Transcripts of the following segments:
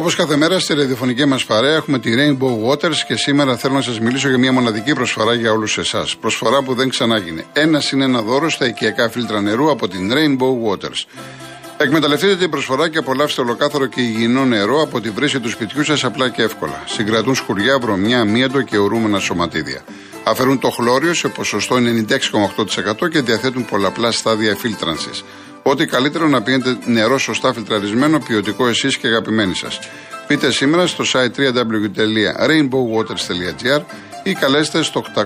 Όπως κάθε μέρα στη ραδιοφωνική μας παρέα έχουμε τη Rainbow Waters και σήμερα θέλω να σας μιλήσω για μια μοναδική προσφορά για όλους εσάς. Προσφορά που δεν ξανάγινε. Ένα είναι ένα δώρο στα οικιακά φίλτρα νερού από την Rainbow Waters. Εκμεταλλευτείτε την προσφορά και απολαύστε ολοκάθαρο και υγιεινό νερό από τη βρύση του σπιτιού σας απλά και εύκολα. Συγκρατούν σκουριά, βρωμιά, αμύαντο και ορούμενα σωματίδια. Αφαιρούν το χλώριο σε ποσοστό 96,8% και διαθέτουν πολλαπλά στάδια φίλτρανσης. Ό,τι καλύτερο να πίνετε νερό σωστά φιλτραρισμένο, ποιοτικό εσείς και αγαπημένοι σας. Πείτε σήμερα στο site www.rainbowwaters.gr ή καλέστε στο 811 34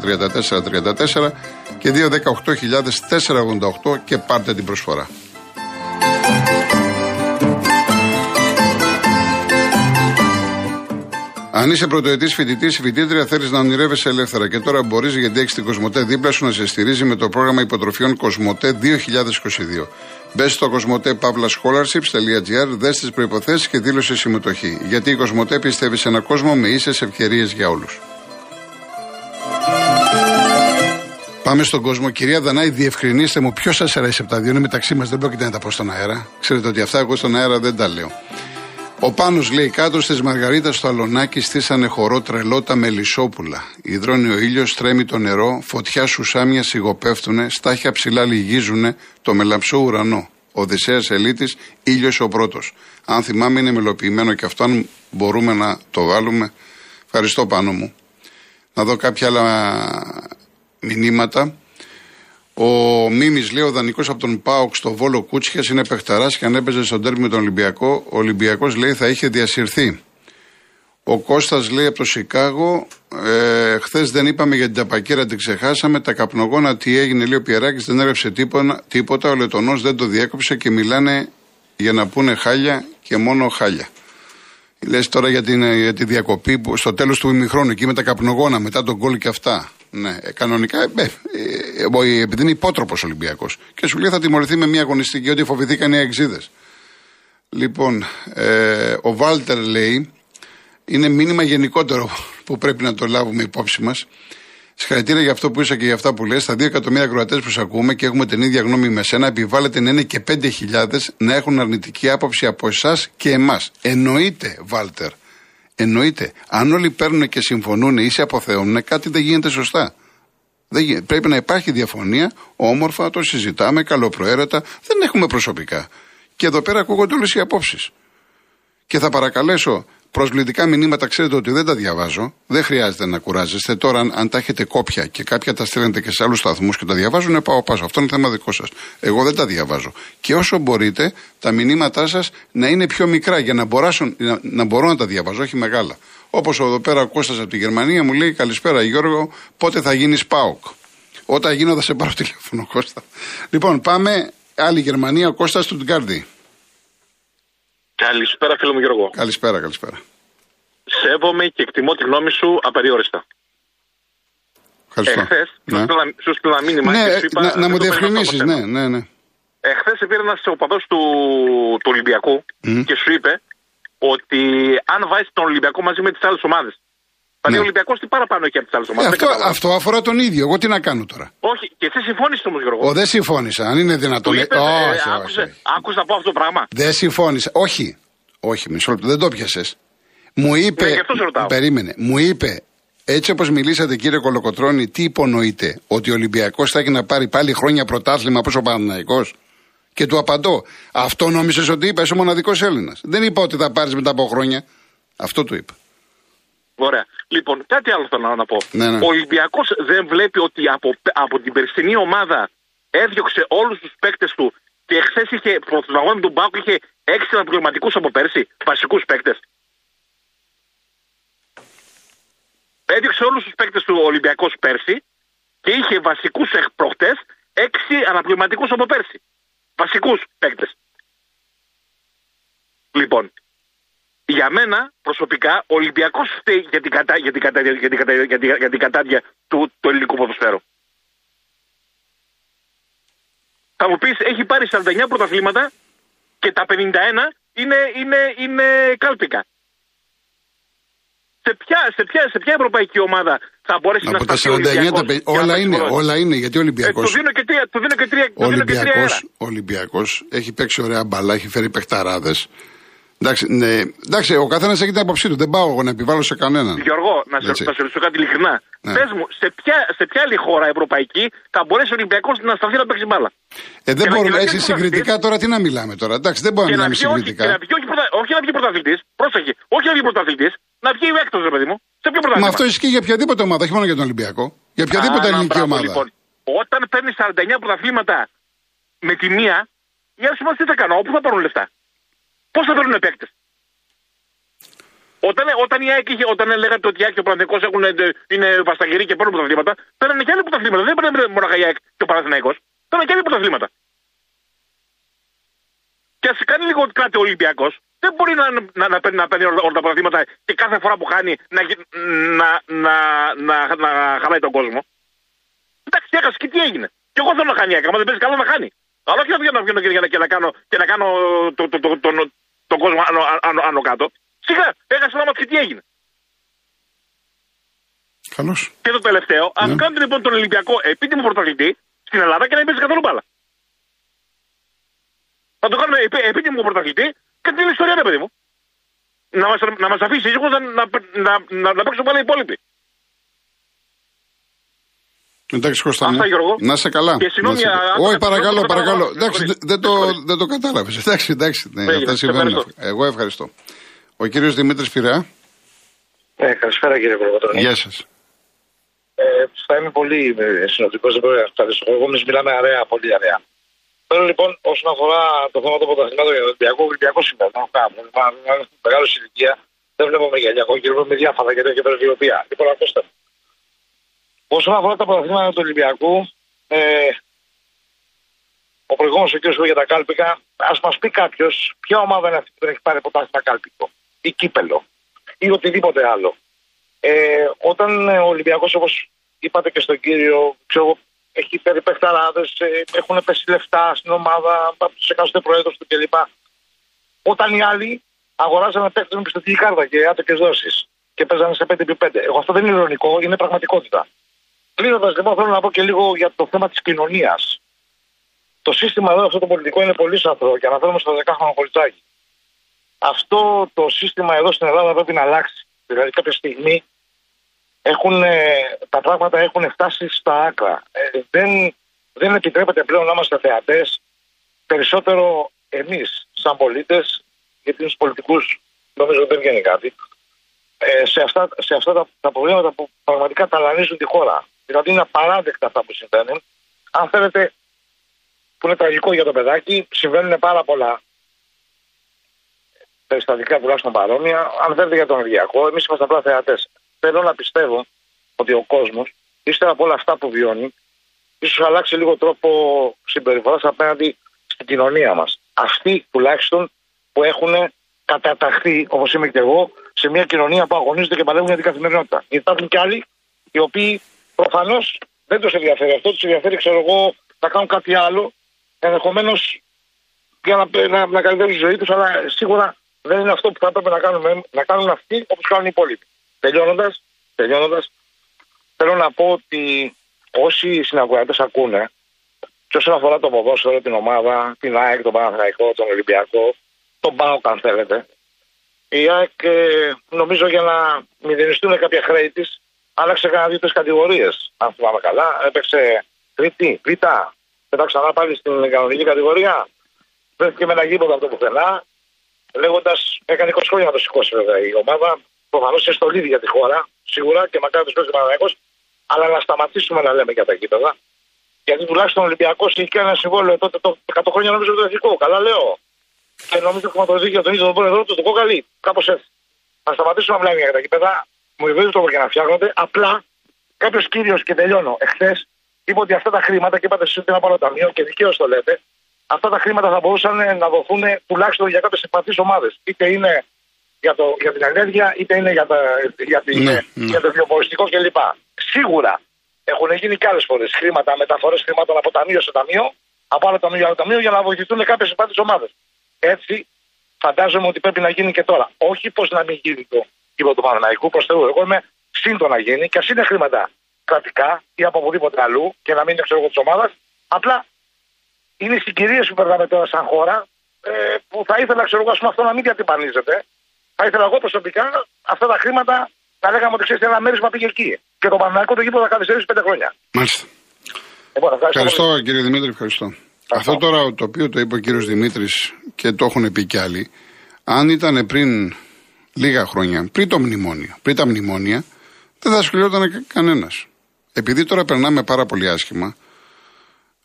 34 34 και 218 488 και πάρτε την προσφορά. Αν είσαι πρωτοετής φοιτητής ή φοιτήτρια, θέλεις να ονειρεύεσαι ελεύθερα και τώρα μπορείς γιατί έχεις την Κοσμοτέ δίπλα σου να σε στηρίζει με το πρόγραμμα υποτροφιών Κοσμοτέ 2022. Μπες στο κοσμοτέ.scholarships.gr, δες τις προποθέσει και δήλωσε συμμετοχή. Γιατί η Κοσμοτέ πιστεύει σε έναν κόσμο με ίσες ευκαιρίες για όλους. Πάμε στον κόσμο. Κυρία Δανάη, διευκρινίστε μου ποιος σας αρέσει από τα δύο. Είναι μεταξύ μας, δεν πρόκειται να τα πω στον αέρα. Ξέρετε ότι αυτά εγώ στον αέρα δεν τα λέω. Ο Πάνος λέει κάτω στις Μαργαρίτας στο Αλονάκι στήσανε χορό τρελό τα μελισσόπουλα. Υδρώνει ο ήλιος, τρέμει το νερό, φωτιά σουσάμια σιγοπέφτουνε, στάχια ψηλά λυγίζουνε, το μελαψό ουρανό. Οδυσσέα Ελίτης, ήλιος ο πρώτος. Αν θυμάμαι είναι μελοποιημένο και αυτό, αν μπορούμε να το βάλουμε. Ευχαριστώ πάνω μου. Να δω κάποια άλλα μηνύματα. Ο Μίμης λέει: Ο δανεικός από τον Πάοξ στο Βόλο Κούτσιας είναι παιχταράς και αν έπαιζε στον τέρμι με τον Ολυμπιακό, ο Ολυμπιακός λέει θα είχε διασυρθεί. Ο Κώστας λέει από το Σικάγο, ε, χθες δεν είπαμε για την ταπακέρα, την ξεχάσαμε. Τα καπνογόνα τι έγινε, λέει ο Πιεράκης, δεν έγραψε τίποτα, τίποτα. Ο Λετωνός δεν το διέκοψε και μιλάνε για να πούνε χάλια και μόνο χάλια. Λες τώρα για, την, για τη διακοπή που στο τέλος του ημιχρόνου εκεί με τα καπνογόνα, μετά τον γκολ και αυτά. Ναι, ε, κανονικά, ε, ε, επειδή είναι υπότροπος Ολυμπιακός. Και σου λέει θα τιμωρηθεί με μια αγωνιστική ότι φοβηθήκαν οι εξίδες. Λοιπόν, ε, ο Βάλτερ λέει, είναι μήνυμα γενικότερο που πρέπει να το λάβουμε υπόψη μας. Συγχαρητήρια για αυτό που είσαι και για αυτά που λες. Στα δύο εκατομμύρια ακροατές που σε ακούμε και έχουμε την ίδια γνώμη με σένα, επιβάλλεται να είναι και 5.000 να έχουν αρνητική άποψη από εσάς και εμάς. Εννοείται, Βάλτερ. Εννοείται. Αν όλοι παίρνουν και συμφωνούν ή σε αποθεώνουν, κάτι δεν γίνεται σωστά. Δεν Πρέπει να υπάρχει διαφωνία, όμορφα, το συζητάμε, καλοπροαίρετα. Δεν έχουμε προσωπικά. Και εδώ πέρα ακούγονται όλες οι απόψεις. Και θα παρακαλέσω Προσβλητικά μηνύματα ξέρετε ότι δεν τα διαβάζω. Δεν χρειάζεται να κουράζεστε. Τώρα, αν, αν τα έχετε κόπια και κάποια τα στέλνετε και σε άλλους σταθμούς και τα διαβάζουν, πάω πάσο. Αυτό είναι θέμα δικό σας. Εγώ δεν τα διαβάζω. Και όσο μπορείτε, τα μηνύματά σας να είναι πιο μικρά για να, μποράσουν, να, να μπορώ να τα διαβάζω, όχι μεγάλα. Όπως εδώ πέρα ο Κώστας από τη Γερμανία μου λέει: Καλησπέρα Γιώργο, πότε θα γίνεις ΠΑΟΚ; Όταν γίνω θα σε πάρω τηλέφωνο, Κώστα. Λοιπόν, πάμε. Άλλη Γερμανία, ο Κώστας του Τγκάρδη. Καλησπέρα, φίλο μου Γιώργο. Καλησπέρα, καλησπέρα. Σέβομαι και εκτιμώ τη γνώμη σου απεριόριστα. Ευχαριστώ. Εχθές ναι. σου στείλα μήνυμα ναι, και σου είπα. Να, να μου διευκρινίσεις, ναι, ναι, ναι. Εχθές πήρε ένας οπαδός του, του Ολυμπιακού mm. και σου είπε ότι αν βάζεις τον Ολυμπιακό μαζί με τις άλλες ομάδες. Δηλαδή ναι. ο Ολυμπιακό τι παραπάνω έχει από τις άλλες ομάδες. Ε, αυτό, αυτό αφορά τον ίδιο. Εγώ τι να κάνω τώρα; Όχι, και εσύ συμφώνησες όμως, Γιώργο. Ο, δεν συμφώνησα. Αν είναι δυνατόν. Είπες, ε, όχι, άκουσε, άκουσε να πω αυτό το πράγμα. Δεν συμφώνησα. Όχι. Όχι, μισό λεπτό. Δεν το πιασε. Μου είπε. Ναι, περίμενε. Μου είπε έτσι όπως μιλήσατε κύριε Κολοκοτρόνη, τι υπονοείτε, ότι ο Ολυμπιακός θα έχει να πάρει πάλι χρόνια πρωτάθλημα όπως ο Παναναϊκό. Και του απαντώ, αυτό νόμισε ότι είπα, είσαι ο μοναδικός Έλληνας. Δεν είπα ότι θα πάρεις μετά από χρόνια. Αυτό του είπα. Ωραία. Λοιπόν, κάτι άλλο θέλω να πω. Ναι, ναι. Ο Ολυμπιακός δεν βλέπει ότι από, από την περσινή ομάδα έδιωξε όλους τους παίκτες του και εχθέ είχε στον αγώνα του Μπάουκ είχε έξι αναπληρωματικούς από πέρσι, βασικούς παίκτες. Έδιωξε όλους τους παίκτες του Ολυμπιακός πέρσι και είχε βασικούς προχτές έξι αναπληρωματικούς από πέρσι. Βασικούς παίκτες. Λοιπόν, για μένα προσωπικά ο Ολυμπιακός φταίει για την, κατα... για την, κατα... για την, κατα... για την... για την κατάδια του... του ελληνικού ποδοσφαίρου. Θα μου πεις, έχει πάρει 49 πρωταθλήματα και τα 51 είναι, είναι, είναι κάλπικα. Σε ποια, σε, ποια, σε ποια ευρωπαϊκή ομάδα θα μπορέσει Από να σταθεί ο Ολυμπιακός. Όλα είναι, όλα είναι, γιατί ο Ολυμπιακός... Ε, το δίνω και τρία, το δίνω και τρία, ο Ολυμπιακός, ο Ολυμπιακός έχει παίξει ωραία μπαλά, έχει φέρει παιχταράδες. Εντάξει, ναι, εντάξει, ο καθένας έχει την άποψή του. Δεν πάω εγώ να επιβάλλω σε κανέναν. Γιώργο, να σε, να σε ρωτήσω κάτι ειλικρινά. Ναι. Πες μου, σε ποια, σε ποια άλλη χώρα ευρωπαϊκή θα μπορέσει ο Ολυμπιακός να σταθεί να παίξει μπάλα; Ε, δεν Και να- μπορούμε, και να έτσι βγει συγκριτικά τώρα τι να μιλάμε τώρα. Εντάξει, δεν μπορούμε Και να να μιλάμε βγει, όχι, συγκριτικά. και να βγει όχι, πρωτα- όχι να βγει πρωταθλητής, πρόσεχε, όχι να βγει πρωταθλητής, να βγει έκτος, ρε παιδί μου. Σε ποιο Μα πρωτάθλημα; αυτό ισχύει για οποιαδήποτε ομάδα, όχι μόνο για τον Ολυμπιακό. Για οποιαδήποτε Α, ελληνική μπράβο, ομάδα. Λοιπόν, όταν παίρνεις 49 πρωταθλήματα με τη μία, οι άλλε ομάδε τι θα κάνουν, όπου θα πάρουν λεφτά. Πώς θα φέρουν παίκτες; Όταν, όταν, η ΑΕΚ είχε, όταν λέγατε ότι η ΑΕΚ και ο Παναθηναϊκός έχουν, ε, είναι βασταγεροί και παίρνουν πρωταθλήματα, παίρνουν και άλλοι πρωταθλήματα. Δεν παίρνουν μόνο η ΑΕΚ και ο Παναθηναϊκός. Παίρνουν και άλλοι πρωταθλήματα. Και ας κάνει λίγο κάτι ο Ολυμπιακός, δεν μπορεί να, να, να, παίρνει, να παίρνει όλα, όλα τα πρωταθλήματα και κάθε φορά που χάνει να, γι- να, να, να, να, χαλάει τον κόσμο. Εντάξει, έχασε και τι έγινε. Και εγώ θέλω να χάνει η ΑΕΚ. Αν δεν παίζει καλά, να χάνει. Αλλά όχι να βγαίνω, να βγαίνω και, να, και να κάνω, και να κάνω το, το, το, το, το- τον κόσμο άνω, άνω, άνω κάτω. Σιγά, έχασε να μάθει και τι έγινε. Καλώς. Και το τελευταίο, α Ναι. κάνουν λοιπόν τον Ολυμπιακό επίτιμο πρωταθλητή στην Ελλάδα και να μην παίζει καθόλου μπάλα. Να το κάνουμε επί, επίτιμο πρωταθλητή και την ιστορία, ρε παιδί μου. Να μα να μας αφήσει ήσυχος να, να, να, να, να παίξουν μπάλα οι υπόλοιποι. Εντάξει, Κώστα. μου. Αυτά, Γιώργο. Να σε καλά. Και συγγνώμη, Να σε- α, α, Όχι, α, παρακαλώ, το παρακαλώ. κατάλαβα. Εντάξει, Συγχωρείτε. δεν το, Συγχωρείτε. δεν το κατάλαβες. Εντάξει, εντάξει. Ναι, Έγινε, αυτά σε συμβαίνουν. ευχαριστώ. Εγώ ευχαριστώ. Ο κύριος Δημήτρης Πειραιά. Ε, καλησπέρα κύριε Προβατώνη. Γεια σας. Ε, θα είμαι πολύ ε, συνοπτικός, δεν μπορεί να ευχαριστώ. Εγώ εμείς μιλάμε αρέα, πολύ αρέα. Θέλω λοιπόν όσον αφορά το θέμα των πρωταθλημάτων για τον Ολυμπιακό, ο Ολυμπιακός σήμερα δεν έχω κανένα πρόβλημα. Είμαι μεγάλος ηλικία, δεν βλέπω με γυαλιά, εγώ και με διάφορα και τέτοια περιβιοπία. Λοιπόν, ακούστε. με. Όσον αφορά τα πρωταθλήματα του Ολυμπιακού, ε, ο προηγούμενος ο κ. που για τα κάλπικα, ας μας πει κάποιος ποια ομάδα είναι αυτή που δεν έχει πάρει πρωτάθλημα κάλπικο ή κύπελο ή οτιδήποτε άλλο. Ε, όταν ε, ο Ολυμπιακός, όπως είπατε και στον κύριο, ξέρω, εγώ, έχει φέρει παιχταράδες, ε, έχουν πέσει λεφτά στην ομάδα, από του εκάστοτε προέδρου του κλπ. Όταν οι άλλοι αγοράζανε παίχτες με πιστοτική κάρτα και άτοκες δόσεις και παίζανε σε 5x5. Εγώ αυτό δεν είναι ειρωνικό, είναι πραγματικότητα. Κλείνοντας λοιπόν, θέλω να πω και λίγο για το θέμα της κοινωνίας. Το σύστημα εδώ, αυτό το πολιτικό, είναι πολύ σαφρό και αναφέρομαι στο 10χρονο πολιτάκι. Αυτό το σύστημα εδώ στην Ελλάδα πρέπει να αλλάξει. Δηλαδή, κάποια στιγμή έχουν, ε, τα πράγματα έχουν φτάσει στα άκρα. Ε, δεν, δεν επιτρέπεται πλέον να είμαστε θεατές. Περισσότερο εμείς, σαν πολίτες, γιατί στου πολιτικούς νομίζω δεν βγαίνει κάτι, ε, σε αυτά, σε αυτά τα, τα προβλήματα που πραγματικά ταλανίζουν τη χώρα. Δηλαδή είναι απαράδεκτα αυτά που συμβαίνουν. Αν θέλετε, που είναι τραγικό για το παιδάκι, συμβαίνουν πάρα πολλά περιστατικά τουλάχιστον παρόμοια. Αν θέλετε για τον Ολυμπιακό, εμείς είμαστε απλά θεατές. Θέλω να πιστεύω ότι ο κόσμος, ύστερα από όλα αυτά που βιώνει, ίσως αλλάξει λίγο τρόπο συμπεριφοράς απέναντι στην κοινωνία μας. Αυτοί τουλάχιστον που έχουν καταταχθεί, όπως είμαι και εγώ, σε μια κοινωνία που αγωνίζεται και παλεύουν για την καθημερινότητα. Γιατί υπάρχουν και άλλοι οι οποίοι προφανώς δεν τους ενδιαφέρει αυτό, τους ενδιαφέρει, ξέρω εγώ, να κάνουν κάτι άλλο, ενδεχομένως για να, να, να καλύτερουν τη ζωή τους, αλλά σίγουρα δεν είναι αυτό που θα έπρεπε να, κάνουμε, να κάνουν αυτοί όπως κάνουν οι υπόλοιποι. Τελειώνοντας, τελειώνοντας, θέλω να πω ότι όσοι συναγωνιστέ ακούνε, και όσον αφορά το ποδόσφαιρο, την ομάδα, την ΑΕΚ, τον Παναθηναϊκό, τον Ολυμπιακό, τον ΠΑΟΚ αν θέλετε, η ΑΕΚ ε, νομίζω για να μηδενιστούν κάποια χρέη της, άλλαξε κανένα δύο-τρεις κατηγορίες. Αν θυμάμαι καλά, έπαιξε τρίτη, β' μετά ξανά πάλι στην κανονική κατηγορία. Βρέθηκε με ένα γήπεδο από το πουθενά, λέγοντας, έκανε 20 χρόνια να το σηκώσει βέβαια η ομάδα. Προφανώς είναι στολίδι για τη χώρα, σίγουρα και μακάρι το σηκώσει ο αλλά να σταματήσουμε να λέμε για τα γήπεδα. Γιατί τουλάχιστον ο Ολυμπιακός είχε κάνει ένα συμβόλαιο τότε το 100 χρόνια νομίζω το εθνικό. Καλά λέω. Και νομίζω ότι χρηματοδοτεί για τον ίδιο τον πρόεδρο του, το κόκαλι. Κάπως έτσι. Να σταματήσουμε να μιλάμε για τα γήπεδα. Μου βεβαιώνει το και να φτιάχνονται. Απλά κάποιος κύριος και τελειώνω. Εχθές είπε ότι αυτά τα χρήματα και είπατε εσείς ότι είναι από ένα ταμείο και δικαίως το λέτε. Αυτά τα χρήματα θα μπορούσαν να δοθούν τουλάχιστον για κάποιες ευπαθείς ομάδες. Είτε είναι για, το, για την ενέργεια, είτε είναι για, τα, για, την, Ναι, ναι. για το βιοποριστικό κλπ. Σίγουρα έχουν γίνει και άλλες φορές χρήματα, μεταφορές χρημάτων από ταμείο σε ταμείο, από άλλο ταμείο σε άλλο ταμείο για να βοηθηθούν κάποιες ευπαθείς ομάδες. Έτσι, φαντάζομαι ότι πρέπει να γίνει και τώρα. Όχι πως να μην γίνει το κύριο του Παναναϊκού, προς Θεού. Εγώ είμαι σύντο να γίνει και α είναι χρήματα κρατικά ή από οπουδήποτε αλλού και να μην είναι ξέρω εγώ της ομάδας. Απλά είναι οι συγκυρίες που περνάμε τώρα σαν χώρα ε, που θα ήθελα, ξέρω εγώ, αυτό να μην διατυπανίζεται. Θα ήθελα εγώ προσωπικά αυτά τα χρήματα να λέγαμε ότι ξέρεις ένα μέρισμα πήγε εκεί. Και το Παναγιακό το γήπεδο θα καθυστερήσει πέντε χρόνια. Μάλιστα. Λοιπόν, ευχαριστώ, Ευχαριστώ πολύ. κύριε Δημήτρη, ευχαριστώ. Αυτό τώρα το οποίο το είπε ο κύριος Δημήτρης και το έχουν πει κι άλλοι, αν ήταν πριν λίγα χρόνια, πριν το μνημόνιο, πριν τα μνημόνια, δεν θα ασχολιόταν κανένας. Επειδή τώρα περνάμε πάρα πολύ άσχημα,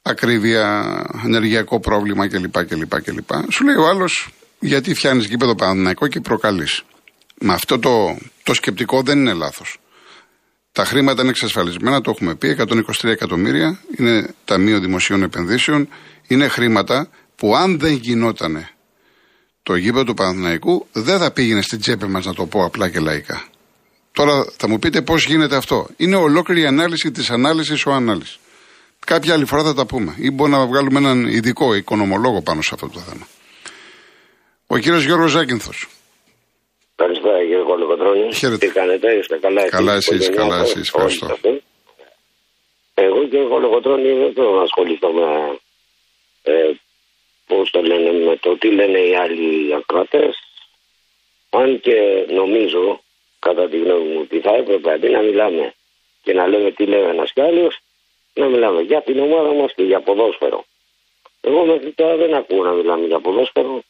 ακρίβεια, ενεργειακό πρόβλημα κλπ. κλπ, κλπ. Σου λέει ο άλλος, γιατί φτιάχνεις γήπεδο Παναθηναϊκό και προκαλείς. Με αυτό το, το σκεπτικό δεν είναι λάθος. Τα χρήματα είναι εξασφαλισμένα, το έχουμε πει, 123 εκατομμύρια, είναι Ταμείο Δημοσίων Επενδύσεων, είναι χρήματα που αν δεν γινότανε το γήπεδο του Παναθηναϊκού δεν θα πήγαινε στην τσέπη μας να το πω απλά και λαϊκά. Τώρα θα μου πείτε πώς γίνεται αυτό. Είναι ολόκληρη η ανάλυση της ανάλυσης ο ανάλυση. Κάποια άλλη φορά θα τα πούμε. Ή μπορεί να βγάλουμε έναν ειδικό οικονομολόγο πάνω σε αυτό το θέμα. Ο κύριος Γιώργος Ζάκυνθος. Καλησπέρα κύριε Κολοκοτρώνη. Χαίρετε. Τι κάνετε, είστε καλά. Καλά εσείς, εσείς, οικογένειά καλά σας, εσείς, όλοι ευχαριστώ. σας, ε. Εγώ κύριε Κολοκοτρώνη δεν θέλω να ασχοληθώ με, ε, πώς το λένε, με το τι λένε οι άλλοι ακροατές. Αν και νομίζω, κατά τη γνώμη μου, ότι θα έπρεπε αντί να μιλάμε και να λέμε τι λέει ένας κι άλλος, να μιλάμε για την ομάδα μας και για ποδόσφαιρο. Εγώ μέχρι τώρα δεν ακούω να μιλάμε για ποδόσφαιρο.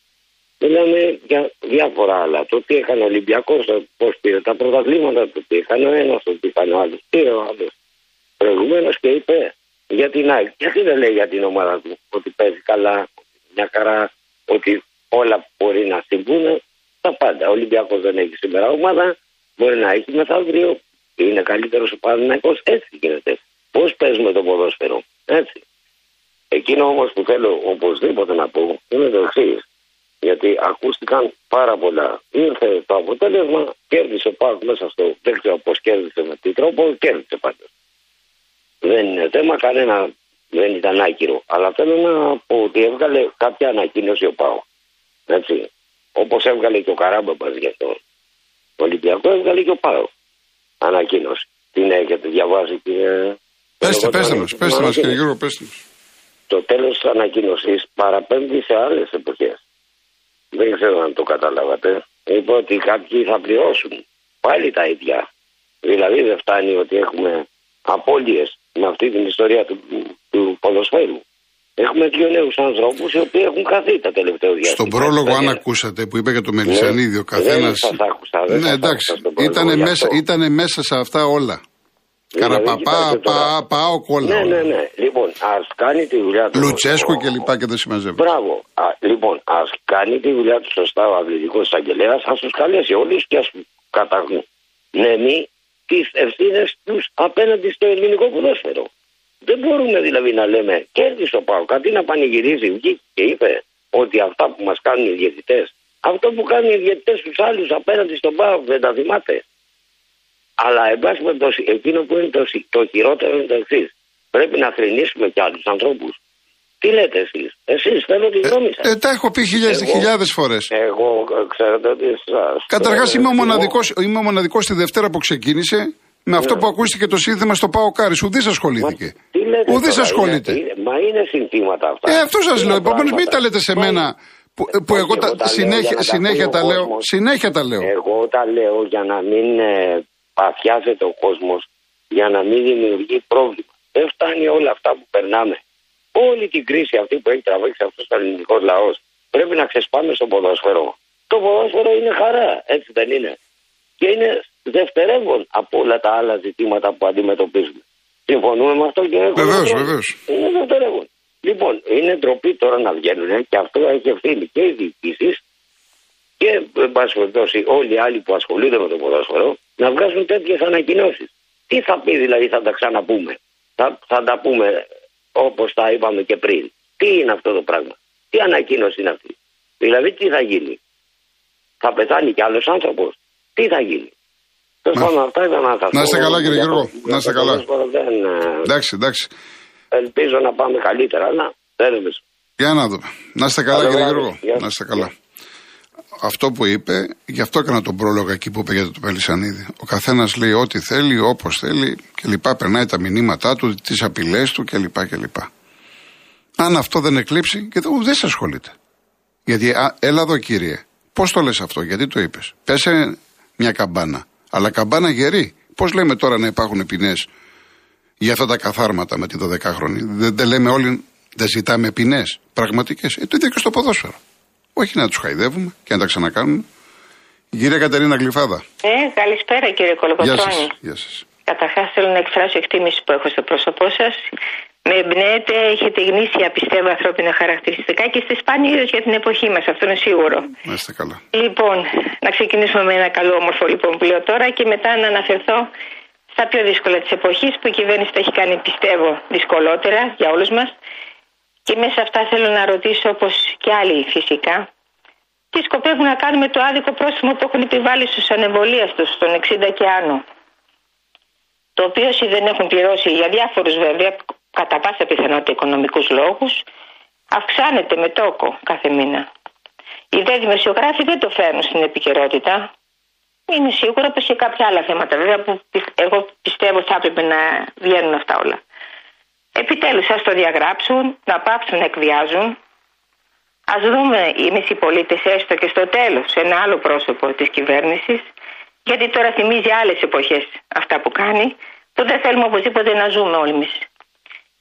Μιλάμε για διάφορα άλλα. Το τι έκανε ο Ολυμπιακός, πώς πήρε τα πρωταθλήματα, το τι έκανε ο ένας, το τι έκανε ο άλλος. Πήρε ο άλλος προηγουμένως και είπε για την ΑΕΚ. Γιατί δεν λέει για την ομάδα του ότι παίζει καλά, ότι μια χαρά, ότι όλα μπορεί να συμβούν. Τα πάντα. Ο Ολυμπιακός δεν έχει σήμερα ομάδα, μπορεί να έχει μεθαύριο. Είναι καλύτερος ο Παναγιακό. Έτσι γίνεται. Πώς παίζουμε το ποδόσφαιρο. Έτσι. Εκείνο όμως που θέλω οπωσδήποτε να πω είναι το εξής. Γιατί ακούστηκαν πάρα πολλά. Ήρθε το αποτέλεσμα, κέρδισε ο Πάουκ μέσα στο. Δεν ξέρω πώ κέρδισε με τι τρόπο, κέρδισε πάντω. Δεν είναι θέμα, κανένα δεν ήταν άκυρο. Αλλά θέλω να πω ότι έβγαλε κάποια ανακοίνωση ο Πάουκ. Έτσι. Όπως έβγαλε και ο Καράμπαμπα γι' αυτό. Ο Ολυμπιακό έβγαλε και ο Πάουκ. Ανακοίνωση. Την έχετε διαβάσει, κύριε. Πέστε, πέστε μας, πέστε μας κύριε Γιώργο, πέστε μας. Το τέλος της ανακοίνωσης παραπέμπει σε άλλες εποχές. Δεν ξέρω αν το καταλάβατε. Είπε ότι κάποιοι θα πληρώσουν. Πάλι τα ίδια. Δηλαδή δεν φτάνει ότι έχουμε απώλειες με αυτή την ιστορία του, του ποδοσφαίρου. Έχουμε δύο νέους ανθρώπους οι οποίοι έχουν χαθεί τα τελευταία διάστημα. Στον πρόλογο, Δεν αν είναι. ακούσατε που είπε για το Μελισανίδη, ο καθένα. Δεν σας άκουσα, δεν Ναι, σας εντάξει. άκουσα στον πρόλογο, Ήτανε γι' μέσα, αυτό. ήτανε μέσα σε αυτά όλα. Δηλαδή, Καραπαπά, κοιτάξτε τώρα. πα, πάω κόλλα. Ναι, όλα. ναι, ναι. Λοιπόν, ας κάνει τη δουλειά του. Λουτσέσκου ο- και λοιπά και δεν συμμαζεύει. Μπράβο. Α, λοιπόν, ας κάνει τη δουλειά του σωστά ο αθλητικός εισαγγελέας, ας τους καλέσει όλους και ας καταγνωμεί τις ευθύνες τους απέναντι στο ελληνικό ποδόσφαιρο. Δεν μπορούμε δηλαδή να λέμε κέρδισε ο Πάο. Αντί να πανηγυρίζει, βγήκε και είπε ότι αυτά που μας κάνουν οι διαιτητές, αυτό που κάνουν οι διαιτητές στου άλλους απέναντι στον Πάο δεν τα θυμάται. Αλλά εν πάση περιπτώσει, εκείνο που είναι το, σι- το χειρότερο είναι το εξής. Πρέπει να θρυνήσουμε κι άλλους ανθρώπους. Τι λέτε εσείς, εσείς θέλω τη γνώμη σας. Ε, τα έχω πει χιλιάδες Εγώ- χιλιάδες φορές. Εγώ ε, ξέρετε ότι σας... Καταρχάς ε, είμαι ο τιμώ. μοναδικό είμαι ο μοναδικός τη Δευτέρα που ξεκίνησε με αυτό Ναι. που ακούστηκε το σύνθημα στο Πάο Κάρις. Ουδής Μα ασχολήθηκε. τι λέτε Ουδής τώρα, ασχολείται. είναι- είναι- Μα είναι συνθήματα αυτά. Ε, αυτό σας Είναι λέω. Επομένως, μην πράγματα. τα λέτε σε Μα- μένα που, που Όχι, εγώ τα, εγώ τα λέω συνέχεια, για να τα συνέχεια ακούει τα ο λέω. κόσμος. Συνέχεια τα λέω. Εγώ τα λέω για να μην ε, παθιάζεται ο κόσμος, για να μην δημιουργεί πρόβλημα. Δεν φτάνει όλα αυτά που περνάμε. Όλη την κρίση αυτή που έχει τραβήξει αυτός ο ελληνικός λαός πρέπει να ξεσπάμε στο ποδόσφαιρο. Το ποδόσφαιρο είναι χαρά, έτσι δεν είναι. Και είναι δευτερεύον από όλα τα άλλα ζητήματα που αντιμετωπίζουμε. Συμφωνούμε με αυτό και έχουμε Βεβαίως, πρόβλημα. βεβαίως. Είναι δευτερεύον. Λοιπόν, είναι ντροπή τώρα να βγαίνουν και αυτό έχει ευθύνη και οι διοικήσεις και εν πάση περιπτώσει όλοι οι άλλοι που ασχολούνται με το ποδόσφαιρο να βγάζουν τέτοιες ανακοινώσεις. Τι θα πει δηλαδή, θα τα ξαναπούμε. Θα, θα τα πούμε όπως τα είπαμε και πριν. Τι είναι αυτό το πράγμα; Τι ανακοίνωση είναι αυτή; Δηλαδή τι θα γίνει; Θα πεθάνει κι άλλος άνθρωπος; Τι θα γίνει; Τέλο Μα- πάντων, αυτά ήθελα να σας Να είστε πω. καλά, κύριε Για Γιώργο. το- Να για είστε το καλά. ποδόσφαιρο Δεν, ε, Εντάξει, εντάξει. ελπίζω να πάμε καλύτερα, αλλά δεν νομίζω. Για να δούμε. Να είστε καλά, Καλό κύριε βράδυ. Γιώργο. Γεια Να σας. είστε καλά. Αυτό που είπε, γι' αυτό έκανα τον πρόλογο εκεί που είπε για το Πελισανίδη. Ο καθένας λέει ό,τι θέλει, όπως θέλει κλπ. Περνάει τα μηνύματά του, τις απειλές του κλπ. κλπ. Αν αυτό δεν εκλείψει, και δεν, δεν σε ασχολείται. Γιατί, α, έλα εδώ κύριε, πώς το λες αυτό, γιατί το είπες. Πέσε μια καμπάνα, αλλά καμπάνα γερή. Πώς λέμε τώρα να υπάρχουν ποινές για αυτά τα καθάρματα με τη 12χρονη. Δεν, δεν λέμε όλοι, δεν ζητάμε ποινές πραγματικές. Ε, το ίδιο και στο ποδόσφαιρο. Όχι να τους χαϊδεύουμε και να τα ξανακάνουμε. Η κυρία Κατερίνα Γλυφάδα. Ε, καλησπέρα κύριε Κολοκοτρώνη. Γεια σας. Καταρχάς θέλω να εκφράσω εκτίμηση που έχω στο πρόσωπό σας. Με εμπνέετε, έχετε γνήσια πιστεύω ανθρώπινα χαρακτηριστικά και είστε σπάνιοι για την εποχή μας, αυτό είναι σίγουρο. Να είστε καλά. Λοιπόν, να ξεκινήσουμε με ένα καλό όμορφο λοιπόν που λέω τώρα και μετά να αναφερθώ στα πιο δύσκολα της εποχής που η κυβέρνηση τα έχει κάνει πιστεύω δυσκολότερα για όλους μας. Και μέσα σε αυτά θέλω να ρωτήσω όπως και άλλοι φυσικά τι σκοπεύουν να κάνουν με το άδικο πρόστιμο που έχουν επιβάλει στους ανεμβολίαστου των 60 και άνω το οποίο όσοι δεν έχουν πληρώσει για διάφορους βέβαια, κατά πάσα πιθανότητα οικονομικούς λόγους, αυξάνεται με τόκο κάθε μήνα. Οι δε δημοσιογράφοι δεν το φέρνουν στην επικαιρότητα. Είναι σίγουρα πως και κάποια άλλα θέματα βέβαια που εγώ πιστεύω θα έπρεπε να βγαίνουν αυτά όλα. Επιτέλους ας το διαγράψουν, να πάψουν να εκβιάζουν. Ας δούμε εμείς οι πολίτες έστω και στο τέλος ένα άλλο πρόσωπο της κυβέρνησης γιατί τώρα θυμίζει άλλες εποχές αυτά που κάνει, που δεν θέλουμε οπωσδήποτε να ζούμε όλοι εμείς.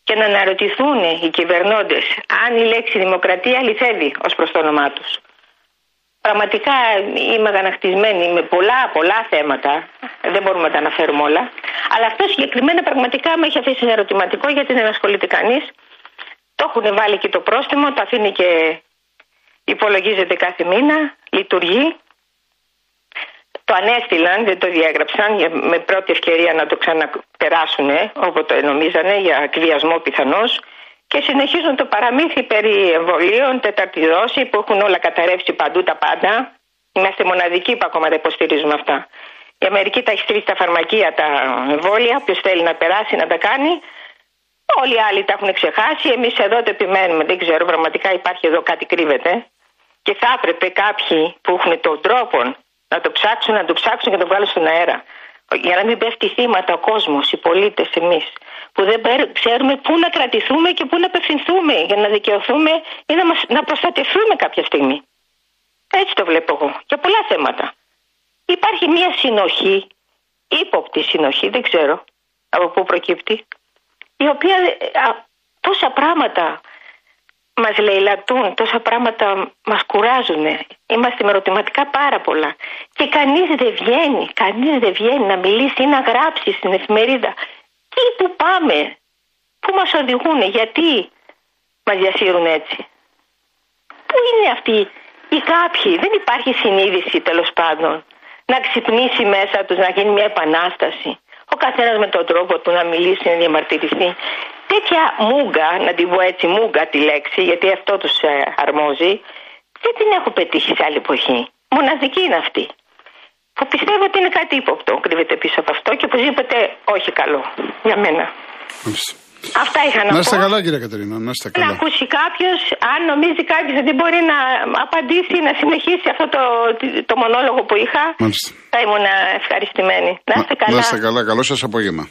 Και να αναρωτηθούν οι κυβερνώντες αν η λέξη δημοκρατία αληθεύει ως προς το όνομά τους. Πραγματικά είμαι αγανακτισμένη με πολλά, πολλά θέματα. Δεν μπορούμε να τα αναφέρουμε όλα. Αλλά αυτό συγκεκριμένα πραγματικά με έχει αφήσει ένα ερωτηματικό γιατί δεν ασχολείται κανείς. Το έχουν βάλει και το πρόστιμο, το αφήνει και υπολογίζεται κάθε μήνα, λειτουργεί το ανέστηλαν, δεν το διέγραψαν με πρώτη ευκαιρία να το ξαναπεράσουν όπω το νομίζανε για εκβιασμό πιθανώς και συνεχίζουν το παραμύθι περί εμβολίων, τέταρτη δόση που έχουν όλα καταρρεύσει παντού τα πάντα. Είμαστε μοναδικοί που ακόμα δεν υποστηρίζουμε αυτά. Η Αμερική τα έχει στείλει στα φαρμακεία τα εμβόλια, ποιο θέλει να περάσει να τα κάνει. Όλοι οι άλλοι τα έχουν ξεχάσει, εμείς εδώ το επιμένουμε, δεν ξέρω, πραγματικά υπάρχει εδώ κάτι κρύβεται. Και θα έπρεπε κάποιοι που έχουν τον τρόπο να το ψάξουν, να το ψάξουν και να το βγάλουν στον αέρα. Για να μην πέφτει θύματα ο κόσμος, οι πολίτες, εμείς. Που δεν ξέρουμε πού να κρατηθούμε και πού να απευθυνθούμε για να δικαιωθούμε ή να, μας, να προστατευτούμε κάποια στιγμή. Έτσι το βλέπω εγώ. Για πολλά θέματα. Υπάρχει μια συνοχή, ύποπτη συνοχή, δεν ξέρω από πού προκύπτει, η οποία α, τόσα πράγματα μας λαιλατούν, τόσα πράγματα μας κουράζουν. Είμαστε με ερωτηματικά πάρα πολλά. Και κανείς δεν βγαίνει, κανείς δεν βγαίνει να μιλήσει ή να γράψει στην εφημερίδα. Τι που πάμε, πού μας οδηγούν, γιατί μας διασύρουν έτσι. Πού είναι αυτοί οι κάποιοι, δεν υπάρχει συνείδηση τέλος πάντων να ξυπνήσει μέσα τους, να γίνει μια επανάσταση. Ο καθένας με τον τρόπο του να μιλήσει, να διαμαρτυρηθεί τέτοια μούγκα, να την πω έτσι μούγκα τη λέξη, γιατί αυτό τους ε, αρμόζει, δεν την έχω πετύχει σε άλλη εποχή. Μοναδική είναι αυτή. Που πιστεύω ότι είναι κάτι ύποπτο, κρύβεται πίσω από αυτό και οπωσδήποτε όχι καλό για μένα. Αυτά είχα να, να είστε πω. καλά, κύριε Κατερίνα. Να είστε καλά. Να ακούσει κάποιος, αν νομίζει κάποιος ότι μπορεί να απαντήσει, να συνεχίσει αυτό το, το μονόλογο που είχα, Μάλιστα. θα ήμουν ευχαριστημένη. Να είστε καλά. Να είστε καλά. Καλό σας απόγευμα.